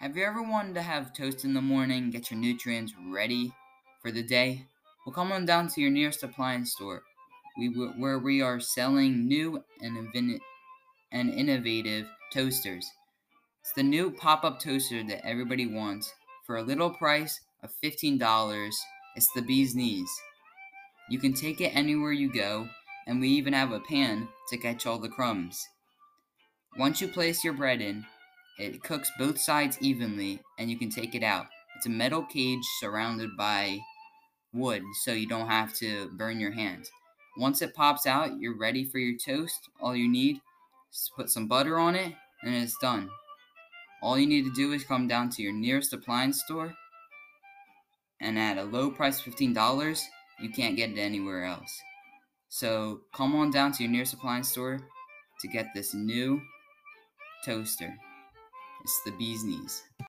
Have you ever wanted to have toast in the morning, get your nutrients ready for the day? Well, come on down to your nearest appliance store, we, where we are selling new and, and innovative toasters. It's the new pop up toaster that everybody wants. For a little price of $15, it's the bee's knees. You can take it anywhere you go, and we even have a pan to catch all the crumbs. Once you place your bread in, it cooks both sides evenly, and you can take it out. It's a metal cage surrounded by wood, so you don't have to burn your hands. Once it pops out, you're ready for your toast. All you need is put some butter on it, and it's done. All you need to do is come down to your nearest appliance store, and at a low price $15, you can't get it anywhere else. So come on down to your nearest appliance store to get this new toaster. It's the bee's knees.